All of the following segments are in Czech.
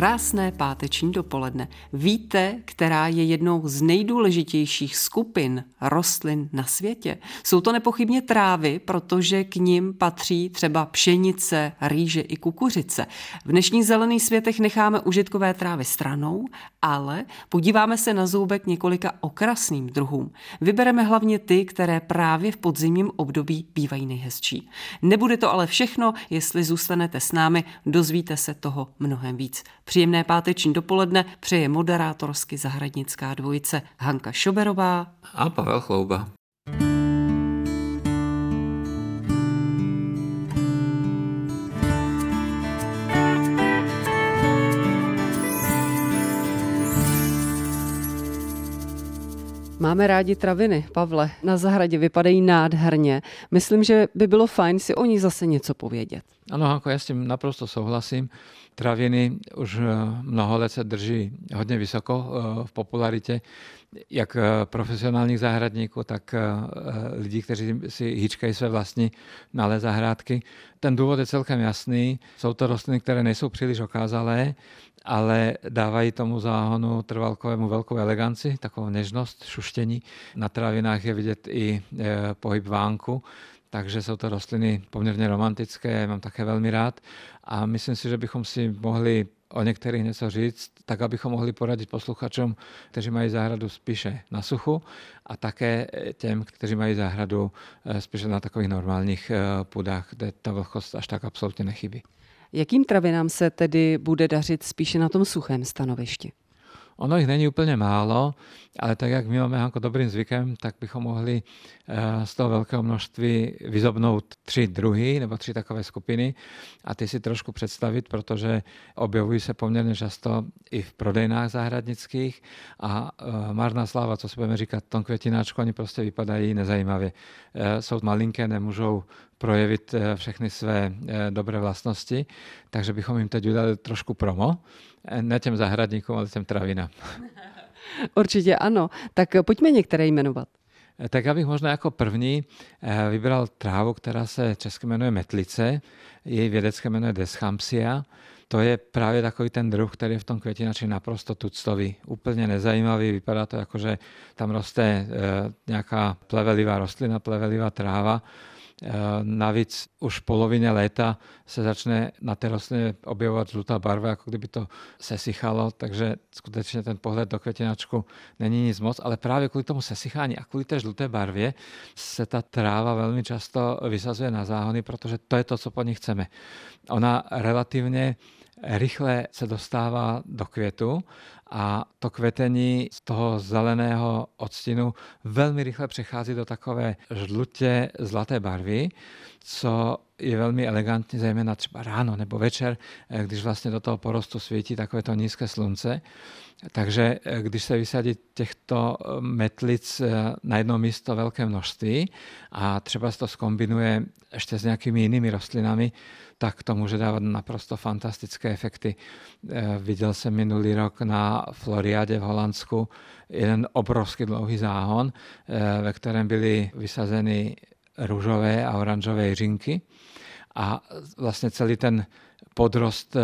Krásné páteční dopoledne. Víte, která je jednou z nejdůležitějších skupin rostlin na světě? Jsou to nepochybně trávy, protože k nim patří třeba pšenice, rýže i kukuřice. V dnešních zelených světech necháme užitkové trávy stranou, ale podíváme se na zoubek několika okrasným druhům. Vybereme hlavně ty, které právě v podzimním období bývají nejhezčí. Nebude to ale všechno, jestli zůstanete s námi, dozvíte se toho mnohem víc. Příjemné páteční dopoledne přeje moderátorsky zahradnická dvojice Hanka Šoberová a Pavel Chlouba. Máme rádi traviny, Pavle. Na zahradě vypadají nádherně. Myslím, že by bylo fajn si o ní zase něco povědět. Ano, Hanko, já s tím naprosto souhlasím. Traviny už eh, mnoho let se drží hodně vysoko eh, v popularitě, jak eh, profesionálních zahradníků, tak lidí, kteří si hýčkají své vlastní malé zahrádky. Ten důvod je celkem jasný. Jsou to rostliny, které nejsou příliš okázalé, ale dávají tomu záhonu trvalkovému velkou eleganci, takovou nežnost, šuštění. Na travinách je vidět i pohyb vánku, takže jsou to rostliny poměrně romantické, mám také velmi rád a myslím si, že bychom si mohli o některých něco říct, tak abychom mohli poradit posluchačům, kteří mají zahradu spíše na suchu a také těm, kteří mají zahradu eh, spíše na takových normálních půdách, kde ta vlhkost až tak absolutně nechybí. Jakým travinám se tedy bude dařit spíše na tom suchém stanovišti? Ono jich není úplně málo, ale tak jak my máme jako dobrým zvykem, tak bychom mohli eh, z toho velkého množství vyzobnout tři druhy nebo tři takové skupiny a ty si trošku představit, protože objevují se poměrně často i v prodejnách zahradnických a eh, marná sláva, co si budeme říkat, tom květináčku, oni prostě vypadají nezajímavě. Eh, jsou malinké, nemůžou projevit všechny své dobré vlastnosti, takže bychom jim teď udělali trošku promo ne těm zahradníkům, ale těm travinám. Určitě ano. Tak pojďme některé jmenovat. Tak já bych možná jako první eh, vybral trávu, která se česky jmenuje metlice. Její vědecké jméno je Deschampsia. To je právě takový ten druh, který je v tom květinači naprosto tuctový, úplně nezajímavý. Vypadá to jako, že tam roste eh, nějaká plevelivá rostlina, plevelivá tráva Eh, navíc už v polovině léta se začne na té rostlině objevovat žlutá barva, jako kdyby to sesychalo, takže skutečně ten pohled do květinačku není nic moc, ale právě kvůli tomu sesychání a kvůli té žluté barvě se ta tráva velmi často vysazuje na záhony, protože to je to, co po ní chceme. Ona relativně rychle se dostává do květu a to kvetení z toho zeleného odstínu velmi rychle přechází do takové žlutě zlaté barvy, co je velmi elegantní, zejména třeba ráno nebo večer, eh, když vlastně do toho porostu svítí takové to nízké slunce. Takže eh, když se vysadí těchto eh, metlic na jedno místo velké množství a třeba se to skombinuje ještě s nějakými jinými rostlinami, tak to může dávat naprosto fantastické efekty. Viděl jsem minulý rok na Floriade v Holandsku jeden obrovský dlouhý záhon, ve kterém byly vysazeny růžové a oranžové jiřinky a vlastně celý ten podrost eh,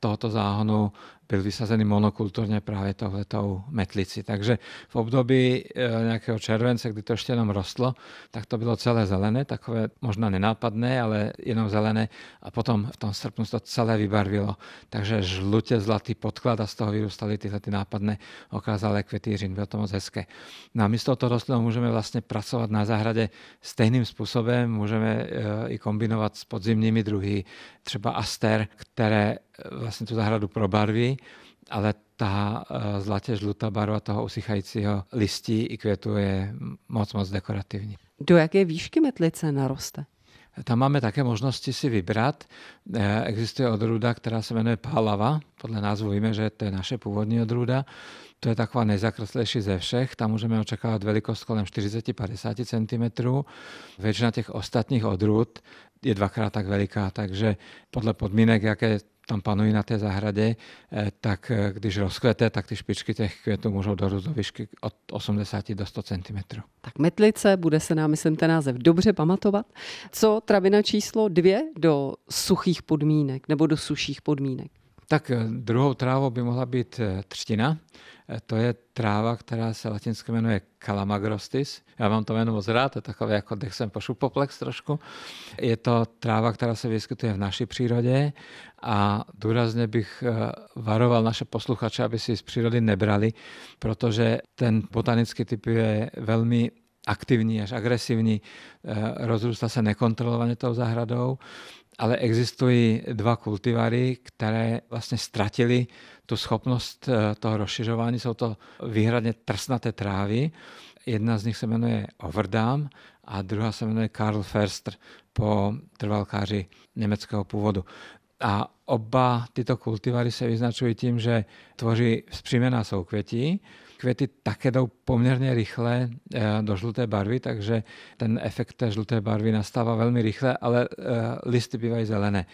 tohoto záhonu byl vysazený monokulturně právě tohletou metlici. Takže v období eh, nějakého července, kdy to ještě jenom rostlo, tak to bylo celé zelené, takové možná nenápadné, ale jenom zelené a potom v tom srpnu to celé vybarvilo. Takže žlutě zlatý podklad a z toho vyrůstaly tyhle ty nápadné okázalé květýřin. Bylo to moc hezké. No a místo toho rostlinu můžeme vlastně pracovat na zahradě stejným způsobem, můžeme eh, i kombinovat s podzimními druhy, třeba aster, které vlastně tu zahradu probarví ale ta eh, zlatě žlutá barva toho usychajícího listí i květu je moc, moc dekorativní. Do jaké výšky metlice naroste? Tam máme také možnosti si vybrat. Existuje odrůda, která se jmenuje Pálava. Podle názvu víme, že to je naše původní odrůda. To je taková nejzakreslejší ze všech. Tam můžeme očekávat velikost kolem 40-50 cm. Většina těch ostatních odrůd je dvakrát tak veliká, takže podle podmínek, jaké tam panují na té zahradě, eh, tak eh, když rozkvete, tak ty špičky těch květů můžou dorůst do výšky od 80 do 100 cm. Tak metlice, bude se nám, myslím, ten název dobře pamatovat. Co travina číslo dvě do suchých podmínek nebo do suších podmínek? Tak eh, druhou trávou by mohla být třtina. To je tráva, která se latinsky jmenuje Calamagrostis. Já mám to jméno moc rád, to je takové jako Dexem pošupoplex trošku. Je to tráva, která se vyskytuje v naší přírodě a důrazně bych eh, varoval naše posluchače, aby si z přírody nebrali, protože ten botanický typ je velmi aktivní až agresivní, eh, rozrůstá se nekontrolovaně tou zahradou, ale existují dva kultivary, které vlastně ztratili tu schopnost eh, toho rozšiřování. Jsou to výhradně trsnaté trávy. Jedna z nich se jmenuje Overdam a druhá se jmenuje Karl Förster po trvalkáři německého původu. A oba tyto kultivary se vyznačují tím, že tvoří vzpřímená soukvětí. Květy také jdou poměrně rychle eh, do žluté barvy, takže ten efekt té žluté barvy nastává velmi rychle, ale eh, listy bývají zelené.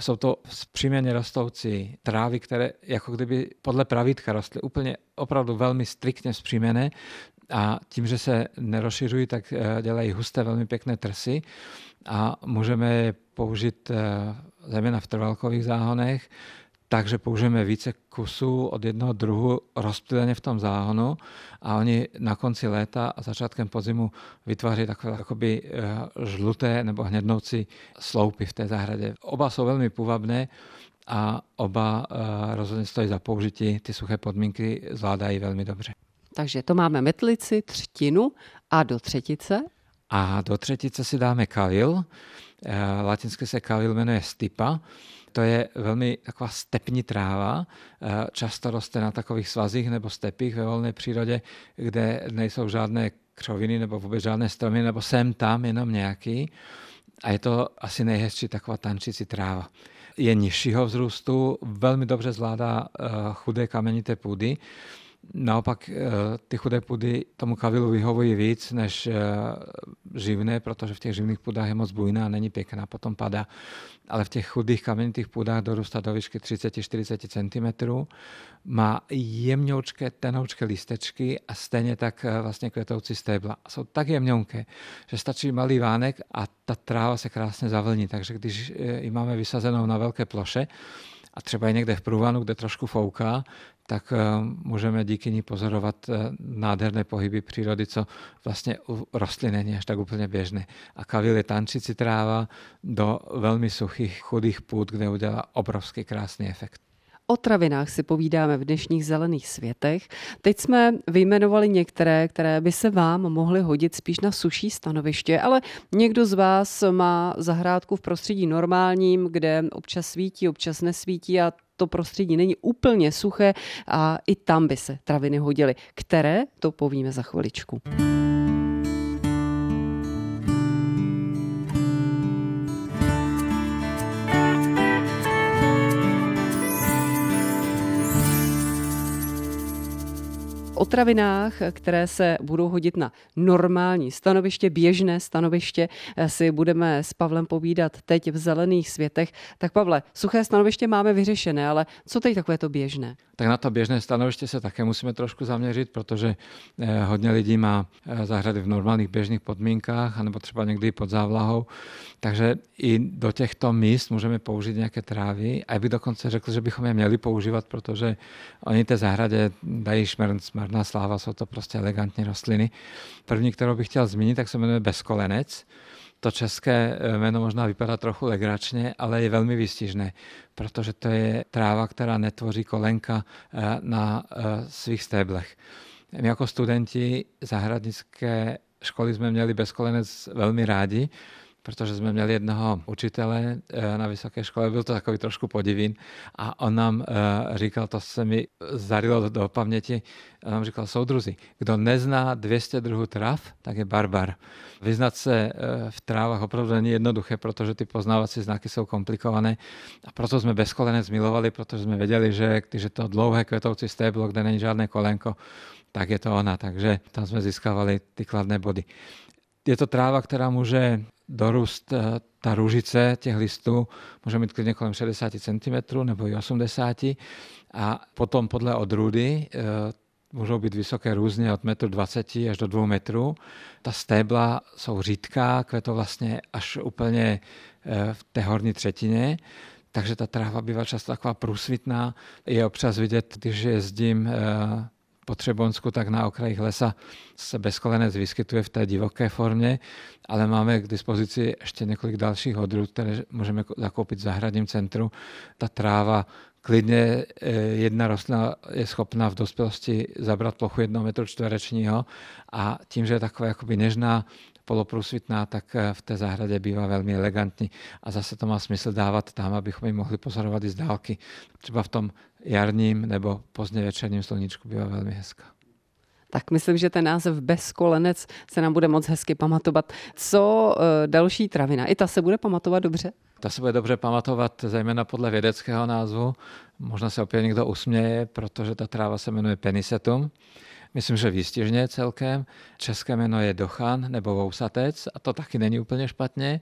Jsou to vzpřímeně rostoucí trávy, které jako kdyby podle pravítka rostly úplně opravdu velmi striktně vzpřímené a tím, že se nerozšiřují, tak eh, dělají husté, velmi pěkné trsy a můžeme je použít zejména v trvalkových záhonech, takže použijeme více kusů od jednoho druhu rozptýleně v tom záhonu a oni na konci léta a začátkem podzimu vytváří takové jakoby eh, žluté nebo hnědnoucí sloupy v té zahradě. Oba jsou velmi půvabné a oba eh, rozhodně stojí za použití. Ty suché podmínky zvládají velmi dobře. Takže to máme metlici, třtinu a do třetice? A do třetice si dáme kavil. Eh, latinsky se kavil jmenuje stipa. To je velmi taková stepní tráva. Eh, často roste na takových svazích nebo stepích ve volné přírodě, kde nejsou žádné křoviny nebo vůbec žádné stromy, nebo sem tam jenom nějaký. A je to asi nejhezčí taková tančící tráva. Je nižšího vzrůstu, velmi dobře zvládá eh, chudé kamenité půdy Naopak eh, ty chudé půdy tomu kavilu vyhovují víc než eh, živné, protože v těch živných půdách je moc bujná není pěkná, potom padá. Ale v těch chudých kamenitých půdách dorůstá do výšky 30-40 cm. Má jemňoučké, tenoučké listečky a stejně tak eh, vlastně květoucí stébla. Jsou tak jemňonké, že stačí malý vánek a ta tráva se krásně zavlní. Takže když ji máme vysazenou na velké ploše, a třeba i někde v průvanu, kde trošku fouká, tak eh, můžeme díky ní pozorovat eh, nádherné pohyby přírody, co vlastně u rostlin není až tak úplně běžné. A kavil je tančící tráva do velmi suchých, chudých půd, kde udělá obrovský krásný efekt. O travinách si povídáme v dnešních zelených světech. Teď jsme vyjmenovali některé, které by se vám mohly hodit spíš na suší stanoviště, ale někdo z vás má zahrádku v prostředí normálním, kde občas svítí, občas nesvítí a to prostředí není úplně suché a i tam by se traviny hodily. Které, to povíme za chviličku. O travinách, které se budou hodit na normální stanoviště, běžné stanoviště, eh, si budeme s Pavlem povídat teď v zelených světech. Tak Pavle, suché stanoviště máme vyřešené, ale co teď takové to běžné? Tak na to běžné stanoviště se také musíme trošku zaměřit, protože eh, hodně lidí má eh, zahrady v normálních běžných podmínkách, anebo třeba někdy pod závlahou. Takže i do těchto míst můžeme použít nějaké trávy. A já bych dokonce řekl, že bychom je měli používat, protože oni té zahradě dají šmrn, smrná sláva, jsou to prostě elegantní rostliny. První, kterou bych chtěl zmínit, tak se jmenuje bezkolenec. To české eh, jméno možná vypadá trochu legračně, ale je velmi výstižné, protože to je tráva, která netvoří kolenka eh, na eh, svých stéblech. My jako studenti zahradnické školy jsme měli bezkolenec velmi rádi, protože jsme měli jednoho učitele eh, na vysoké škole, byl to takový trošku podivín a on nám eh, říkal, to se mi zarilo do, paměti, on nám říkal, soudruzi, kdo nezná 200 druhů trav, tak je barbar. Vyznat se eh, v trávách opravdu není jednoduché, protože ty poznávací znaky jsou komplikované a proto jsme bezkolenec milovali, protože jsme věděli, že když je to dlouhé kvetoucí stéblo, kde není žádné kolenko, tak je to ona. Takže tam jsme získávali ty kladné body. Je to tráva, která může dorůst eh, ta růžice těch listů může mít klidně kolem 60 cm nebo i 80 a potom podle odrůdy eh, můžou být vysoké různě od 1,20 m až do 2 metrů. Ta stébla jsou řídká, kvetou vlastně až úplně eh, v té horní třetině, takže ta tráva bývá často taková průsvitná. Je občas vidět, když jezdím po Třebonsku, tak na okrajích lesa se bezkolenec vyskytuje v té divoké formě, ale máme k dispozici ještě několik dalších odrůd, které můžeme zakoupit v zahradním centru. Ta tráva klidně eh, jedna rostlina je schopná v dospělosti zabrat plochu jednoho metru čtverečního a tím, že je taková jakoby nežná, poloprůsvitná, tak eh, v té zahradě bývá velmi elegantní. A zase to má smysl dávat tam, abychom ji mohli pozorovat i z dálky. Třeba v tom jarním nebo pozdně večerním sluníčku bývá velmi hezká. Tak myslím, že ten název bezkolenec se nám bude moc hezky pamatovat. Co e, další travina? I ta se bude pamatovat dobře? Ta se bude dobře pamatovat, zejména podle vědeckého názvu. Možná se opět někdo usměje, protože ta tráva se jmenuje penisetum myslím, že výstižně celkem. České jméno je dochan nebo vousatec a to taky není úplně špatně.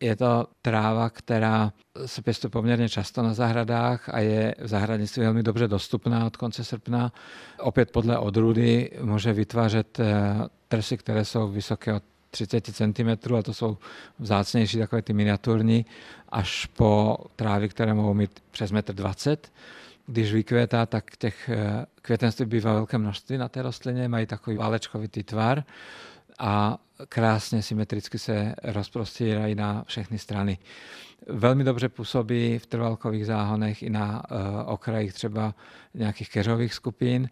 Je to tráva, která se pěstuje poměrně často na zahradách a je v zahradnictví velmi dobře dostupná od konce srpna. Opět podle odrůdy může vytvářet eh, trsy, které jsou vysoké od 30 cm, a to jsou vzácnější takové ty miniaturní, až po trávy, které mohou mít přes 1,20 m když vykvětá, tak těch eh, květenství bývá velké množství na té rostlině, mají takový válečkovitý tvar a krásně symetricky se rozprostírají na všechny strany. Velmi dobře působí v trvalkových záhonech i na uh, okrajích třeba nějakých keřových skupin.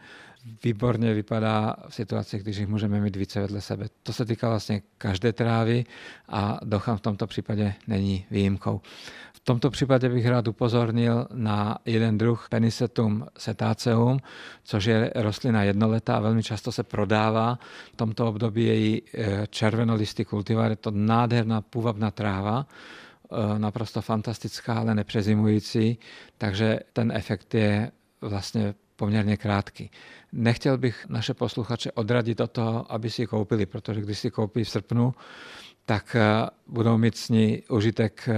Výborně vypadá v situacích, když jich můžeme mít více vedle sebe. To se týká vlastně každé trávy a dochám v tomto případě není výjimkou tomto případě bych rád upozornil na jeden druh Penisetum setaceum, což je rostlina jednoletá a velmi často se prodává. V tomto období její eh, červenolistý kultivar, je to nádherná půvabná tráva, eh, naprosto fantastická, ale nepřezimující, takže ten efekt je vlastně poměrně krátký. Nechtěl bych naše posluchače odradit od toho, aby si ji koupili, protože když si koupí v srpnu, tak eh, budou mít s ní užitek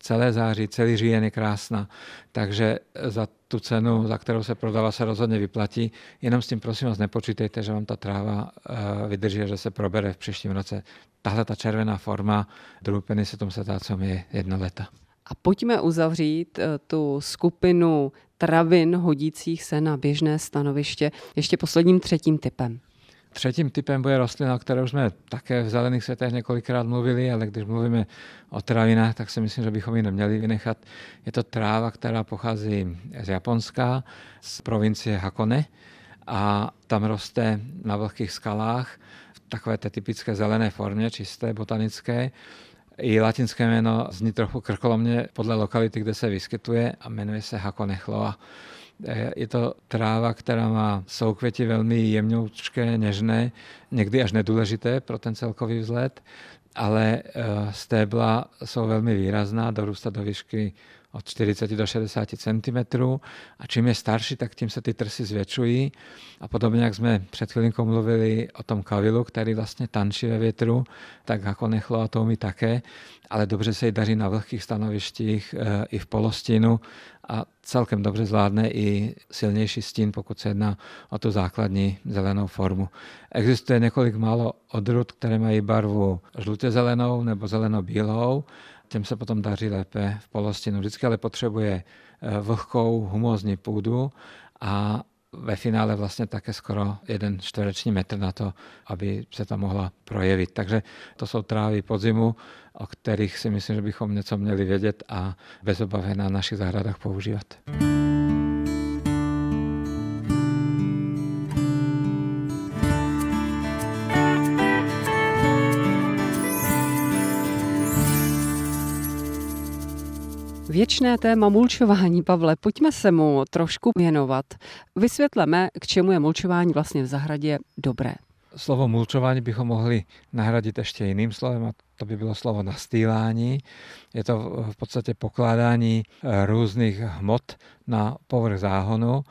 celé září, celý říjen je krásná, takže za tu cenu, za kterou se prodává, se rozhodně vyplatí. Jenom s tím prosím vás nepočítejte, že vám ta tráva eh, vydrží, že se probere v příštím roce. Tahle ta červená forma drupeny se tom setácom je jedna leta. A pojďme uzavřít eh, tu skupinu travin hodících se na běžné stanoviště ještě posledním třetím typem. Třetím typem bude rostlina, o které už jsme také v zelených světech několikrát mluvili, ale když mluvíme o travinách, tak si myslím, že bychom ji neměli vynechat. Je to tráva, která pochází z Japonska, z provincie Hakone a tam roste na vlhkých skalách v takové té typické zelené formě, čisté, botanické. I latinské jméno zní trochu krkolomně podle lokality, kde se vyskytuje a jmenuje se Hakone chloa. Je to tráva, která má soukvěti velmi jemňoučké, něžné, někdy až nedůležité pro ten celkový vzhled, ale eh, stébla jsou velmi výrazná, dorůstá do výšky od 40 do 60 cm a čím je starší, tak tím se ty trsy zvětšují. A podobně, jak jsme před chvilinkou mluvili o tom kavilu, který vlastně tančí ve větru, tak jako nechlo a to mi také, ale dobře se jí daří na vlhkých stanovištích eh, i v polostínu. A celkem dobře zvládne i silnější stín, pokud se jedná o tu základní zelenou formu. Existuje několik málo odrůd, které mají barvu žlutě zelenou nebo zeleno-bílou těm se potom daří lépe v polostinu. Vždycky ale potřebuje eh, vlhkou humózní půdu a ve finále vlastně také skoro jeden čtvereční metr na to, aby se to mohla projevit. Takže to jsou trávy podzimu, o kterých si myslím, že bychom něco měli vědět a bez obavy na našich zahradách používat. Věčné téma mulčování, Pavle, pojďme se mu trošku věnovat. Vysvětleme, k čemu je mulčování vlastně v zahradě dobré. Slovo mulčování bychom mohli nahradit ještě jiným slovem a to by bylo slovo nastýlání. Je to v podstatě pokládání různých hmot na povrch záhonu,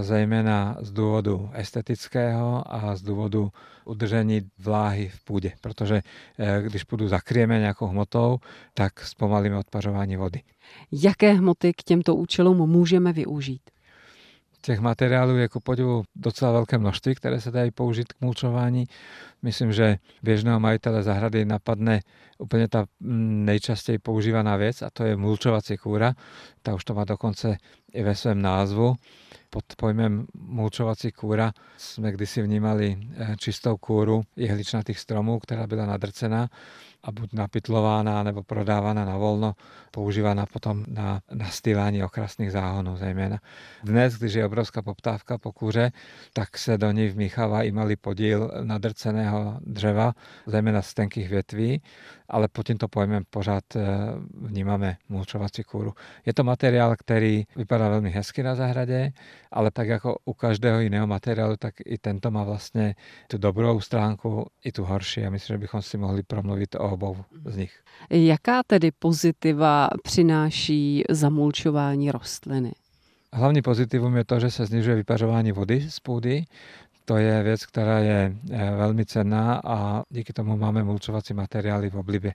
zejména z důvodu estetického a z důvodu udržení vláhy v půdě, protože eh, když půdu zakryjeme nějakou hmotou, tak zpomalíme odpařování vody. Jaké hmoty k těmto účelům můžeme využít? Těch materiálů je ku podivu docela velké množství, které se dají použít k mulčování. Myslím, že běžného majitele zahrady napadne úplně ta nejčastěji používaná věc a to je mulčovací kůra. Ta už to má dokonce i ve svém názvu. Pod pojmem mulčovací kůra jsme kdysi vnímali eh, čistou kůru jehličnatých stromů, která byla nadrcená a buď napitlována nebo prodávána na volno, používána potom na nastýlání okrasných záhonů zejména. Dnes, když je obrovská poptávka po kůře, tak se do ní vmíchává i malý podíl nadrceného dřeva, zejména z tenkých větví, ale pod tímto pojmem pořád eh, vnímáme mulčovací kůru. Je to materiál, který vypadá velmi hezky na zahradě, ale tak jako u každého jiného materiálu, tak i tento má vlastně tu dobrou stránku, i tu horší. A myslím, že bychom si mohli promluvit o obou z nich. Jaká tedy pozitiva přináší zamulčování rostliny? Hlavní pozitivum je to, že se snižuje vypařování vody z půdy. To je věc, která je eh, velmi cenná a díky tomu máme mulčovací materiály v oblibě.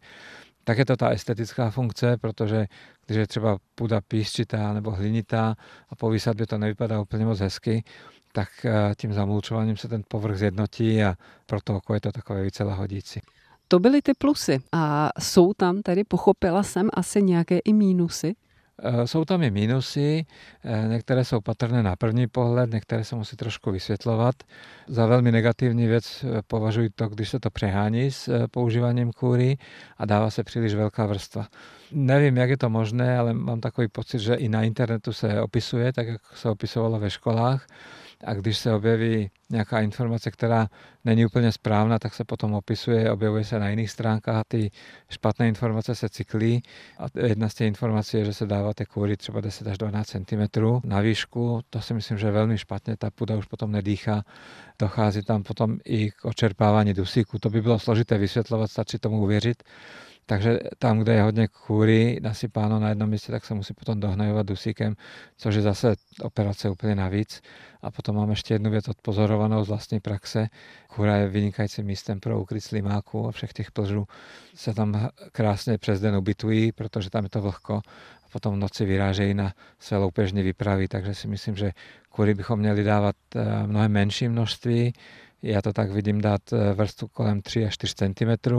Tak je to ta estetická funkce, protože když je třeba půda písčitá nebo hlinitá a po výsadbě to nevypadá úplně moc hezky, tak eh, tím zamulčováním se ten povrch zjednotí a proto oko je to takové více lahodící. To byly ty plusy. A jsou tam tedy, pochopila jsem, asi nějaké i mínusy? Eh, jsou tam i mínusy, eh, některé jsou patrné na první pohled, některé se musí trošku vysvětlovat. Za velmi negativní věc eh, považuji to, když se to přehání s používáním kůry a dává se příliš velká vrstva. Nevím, jak je to možné, ale mám takový pocit, že i na internetu se opisuje, tak jak se opisovalo ve školách a když se objeví nějaká informace, která není úplně správná, tak se potom opisuje, objevuje se na jiných stránkách ty špatné informace se cyklí. A jedna z těch informací je, že se dáváte kůry třeba 10 až 12 cm na výšku. To si myslím, že je velmi špatně, ta půda už potom nedýchá. Dochází tam potom i k očerpávání dusíku. To by bylo složité vysvětlovat, stačí tomu uvěřit. Takže tam, kde je hodně kůry nasypáno na jednom místě, tak se musí potom dohnojovat dusíkem, což je zase operace úplně navíc. A potom mám ještě jednu věc odpozorovanou z vlastní praxe. Kůra je vynikajícím místem pro ukryt slimáků a všech těch plžů se tam krásně přes den ubytují, protože tam je to vlhko a potom v noci vyrážejí na své loupežní výpravy, takže si myslím, že kůry bychom měli dávat eh, mnohem menší množství, já to tak vidím dát eh, vrstvu kolem 3 až 4 cm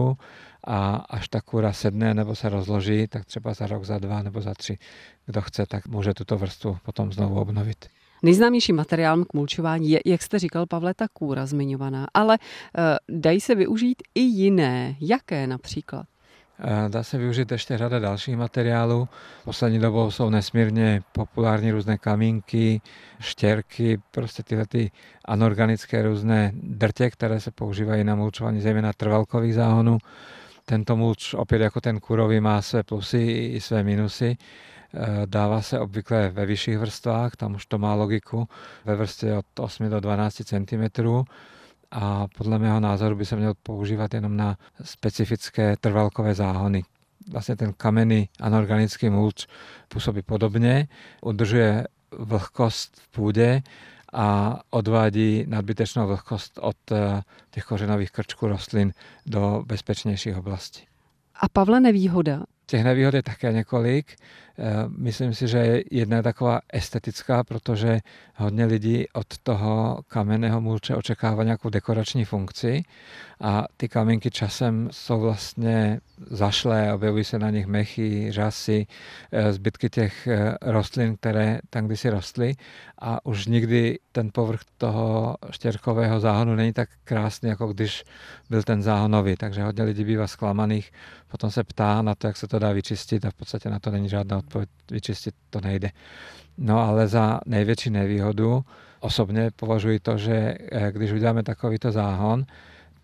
a až ta kůra sedne nebo se rozloží, tak třeba za rok, za dva nebo za tři, kdo chce, tak může tuto vrstvu potom znovu obnovit. Nejznámějším materiálem k mulčování je, jak jste říkal, Pavle, ta kůra zmiňovaná, ale e, dají se využít i jiné. Jaké například? Dá se využít ještě řada dalších materiálů. Poslední dobou jsou nesmírně populární různé kamínky, štěrky, prostě tyhle ty anorganické různé drtě, které se používají na mulčování zejména trvalkových záhonů. Tento mulč opět jako ten kurový má své plusy i své minusy. Dává se obvykle ve vyšších vrstvách, tam už to má logiku, ve vrstvě od 8 do 12 cm a podle mého názoru by se měl používat jenom na specifické trvalkové záhony. Vlastně ten kamenný anorganický mulč působí podobně, udržuje vlhkost v půdě a odvádí nadbytečnou vlhkost od eh, těch kořenových krčků rostlin do bezpečnějších oblastí. A Pavle, nevýhoda? Těch nevýhod je také několik. Eh, myslím si, že jedna je taková estetická, protože hodně lidí od toho kamenného mulče očekává nějakou dekorační funkci a ty kamínky časem jsou vlastně zašlé, objevují se na nich mechy, řasy, eh, zbytky těch eh, rostlin, které tam kdysi rostly. A už nikdy ten povrch toho štěrkového záhonu není tak krásný, jako když byl ten záhonový, takže hodně lidí bývá zklamaných, potom se ptá na to, jak se to dá vyčistit a v podstatě na to není žádná odpověď, vyčistit to nejde. No ale za největší nevýhodu osobně považuji to, že eh, když uděláme takovýto záhon,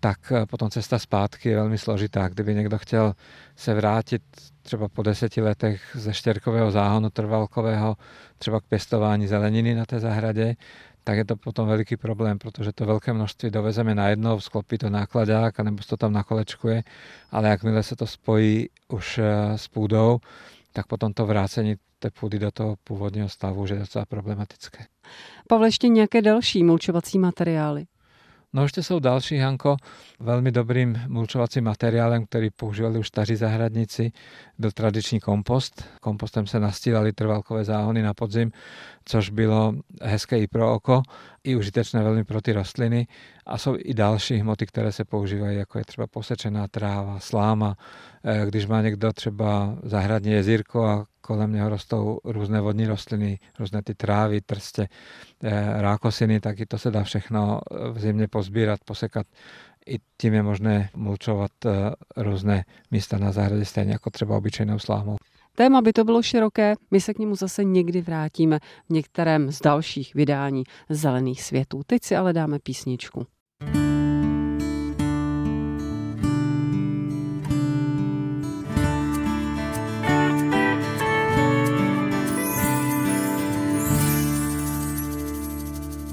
tak eh, potom cesta zpátky je velmi složitá. Kdyby někdo chtěl se vrátit třeba po deseti letech ze štěrkového záhonu trvalkového třeba k pěstování zeleniny na té zahradě, tak je to potom veliký problém, protože to velké množství dovezeme najednou, sklopí to nákladák, nebo se to tam nakolečkuje, ale jakmile se to spojí už eh, s půdou, tak potom to vrácení té půdy do toho původního stavu už je docela problematické. Pavle, ještě nějaké další mulčovací materiály? No ešte sú další, Hanko. Veľmi dobrým mulčovacím materiálem, ktorý používali už staří zahradníci, byl tradičný kompost. Kompostem se nastílali trvalkové záhony na podzim, což bylo hezké i pro oko, i užitečné velmi pro ty rostliny. A jsou i další hmoty, které se používají, jako je třeba posečená tráva, sláma. Eh, když má někdo třeba zahradní jezírko a kolem něho rostou různé vodní rostliny, různé ty trávy, trstě, eh, rákosiny, tak i to se dá všechno v zimě pozbírat, posekat. I tím je možné mulčovat eh, různé místa na zahradě, stejně jako třeba obyčejnou slámou. Téma by to bylo široké, my se k němu zase někdy vrátíme v některém z dalších vydání Zelených světů. Teď si ale dáme písničku.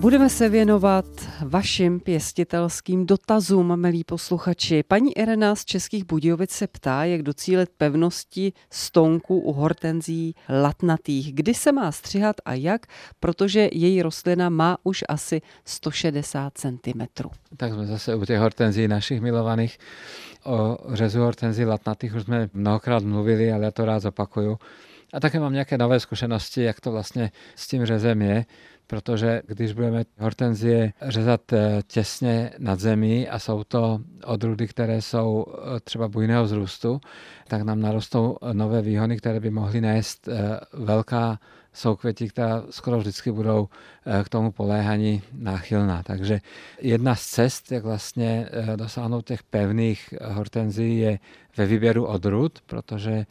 Budeme se věnovat vašim pěstitelským dotazům, milí posluchači. Paní Irena z Českých Budějovic se ptá, jak docílit pevnosti stonku u hortenzí latnatých. Kdy se má střihat a jak, protože její rostlina má už asi 160 cm. Tak jsme zase u těch hortenzí našich milovaných. O řezu hortenzí latnatých už jsme mnohokrát mluvili, ale já to rád zopakuju. A také mám nějaké nové zkušenosti, jak to vlastně s tím řezem je protože když budeme hortenzie řezat eh, těsně nad zemí a jsou to odrůdy, které jsou eh, třeba bujného vzrůstu, tak nám narostou nové výhony, které by mohly nést eh, velká soukvětí, která skoro vždycky budou k tomu poléhaní náchylná. Takže jedna z cest, jak vlastně dosáhnout těch pevných hortenzí, je ve výběru odrůd, protože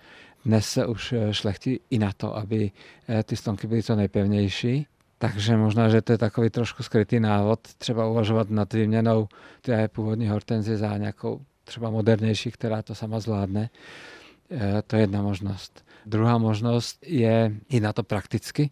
dnes se už šlechtí i na to, aby ty stonky byly co nejpevnější takže možná, že to je takový trošku skrytý návod, třeba uvažovat nad výměnou té původní hortenzie za nějakou třeba modernější, která to sama zvládne. E, to je jedna možnost. Druhá možnost je i na to prakticky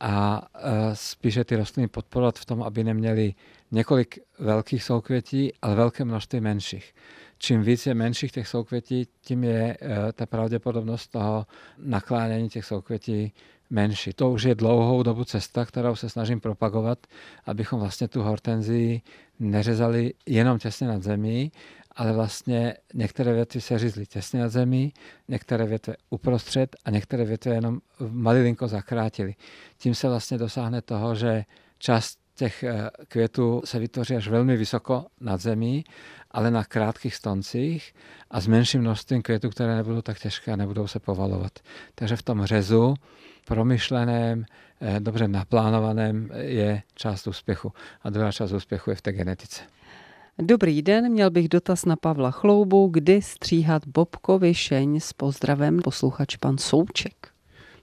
a e, spíše ty rostliny podporovat v tom, aby neměly několik velkých soukvětí, ale velké množství menších. Čím víc je menších těch soukvětí, tím je e, ta pravděpodobnost toho naklánění těch soukvětí menší. To už je dlouhou dobu cesta, kterou se snažím propagovat, abychom vlastně tu hortenzii neřezali jenom těsně nad zemí, ale vlastně některé větvy se řízly těsně nad zemí, některé větve uprostřed a některé větve jenom malilinko zakrátili. Tím se vlastně dosáhne toho, že část těch eh, květů se vytvoří až velmi vysoko nad zemí, ale na krátkých stoncích a s menším množstvím květů, které nebudou tak těžké a nebudou se povalovat. Takže v tom řezu promyšleném, eh, dobře naplánovaném je část úspěchu. A druhá část úspěchu je v té genetice. Dobrý den, měl bych dotaz na Pavla Chloubu, kdy stříhat bobkovišeň s pozdravem posluchač pan Souček.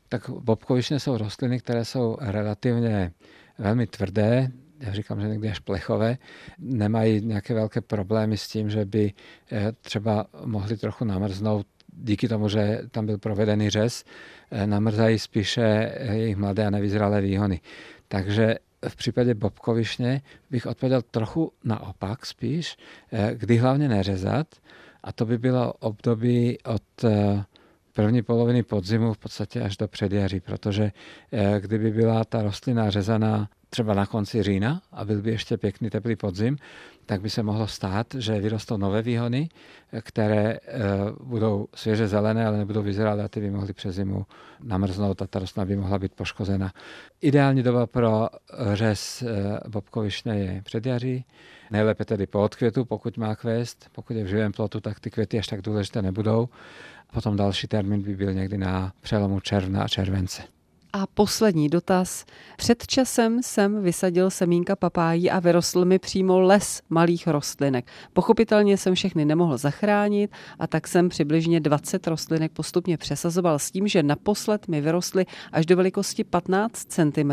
Tak bobkovišně jsou rostliny, které jsou relativně velmi tvrdé, já říkám, že někdy až plechové, nemají nějaké velké problémy s tím, že by eh, třeba mohli trochu namrznout díky tomu, že tam byl provedený řez, eh, namrzají spíše eh, jejich mladé a nevyzralé výhony. Takže v případě bobkovišně bych odpověděl trochu naopak spíš, eh, kdy hlavně neřezat a to by bylo období od první poloviny podzimu v podstatě až do předjaří, protože kdyby byla ta rostlina řezaná třeba na konci října a byl by ještě pěkný teplý podzim, tak by se mohlo stát, že vyrostou nové výhony, které eh, budou svěže zelené, ale nebudou vyzralé a ty by mohly přes zimu namrznout a ta rostlina by mohla být poškozena. Ideální doba pro řez eh, bobkovišné je předjaří, nejlépe tedy po odkvětu, pokud má kvést. Pokud je v živém plotu, tak ty květy až tak důležité nebudou. Potom další termín by byl někdy na přelomu června a července. A poslední dotaz. Před časem jsem vysadil semínka papájí a vyrostl mi přímo les malých rostlinek. Pochopitelně jsem všechny nemohl zachránit a tak jsem přibližně 20 rostlinek postupně přesazoval s tím, že naposled mi vyrostly až do velikosti 15 cm.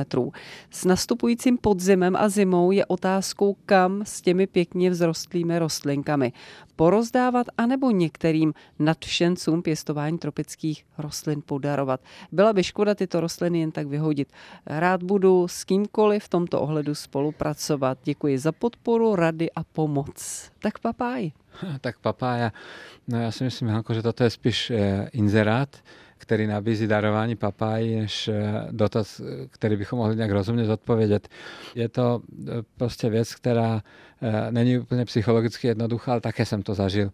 S nastupujícím podzimem a zimou je otázkou, kam s těmi pěkně vzrostlými rostlinkami porozdávat anebo některým nadšencům pěstování tropických rostlin podarovat. Byla by škoda tyto rostliny jen tak vyhodit. Rád budu s kýmkoliv v tomto ohledu spolupracovat. Děkuji za podporu, rady a pomoc. Tak papáj. Tak papája, no já si myslím, Hanko, že toto je spíš eh, inzerát, který nabízí darování papájí, než eh, dotaz, který bychom mohli nějak rozumně zodpovědět. Je to eh, prostě věc, která eh, není úplně psychologicky jednoduchá, ale také jsem to zažil,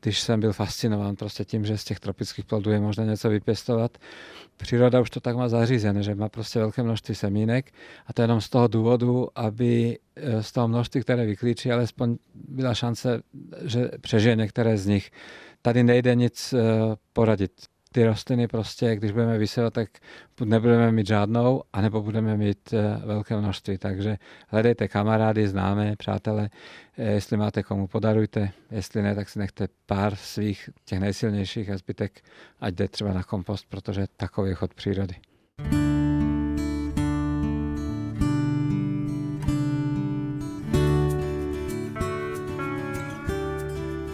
když jsem byl fascinován prostě tím, že z těch tropických plodů je možné něco vypěstovat. Příroda už to tak má zařízené, že má prostě velké množství semínek a to jenom z toho důvodu, aby z toho množství, které vyklíčí, alespoň byla šance, že přežije některé z nich. Tady nejde nic poradit ty rostliny prostě, když budeme vysevat, tak nebudeme mít žádnou, anebo budeme mít eh, velké množství. Takže hledejte kamarády, známé, přátelé, eh, jestli máte komu, podarujte, jestli ne, tak si nechte pár svých těch nejsilnějších a zbytek ať jde třeba na kompost, protože takový je chod přírody.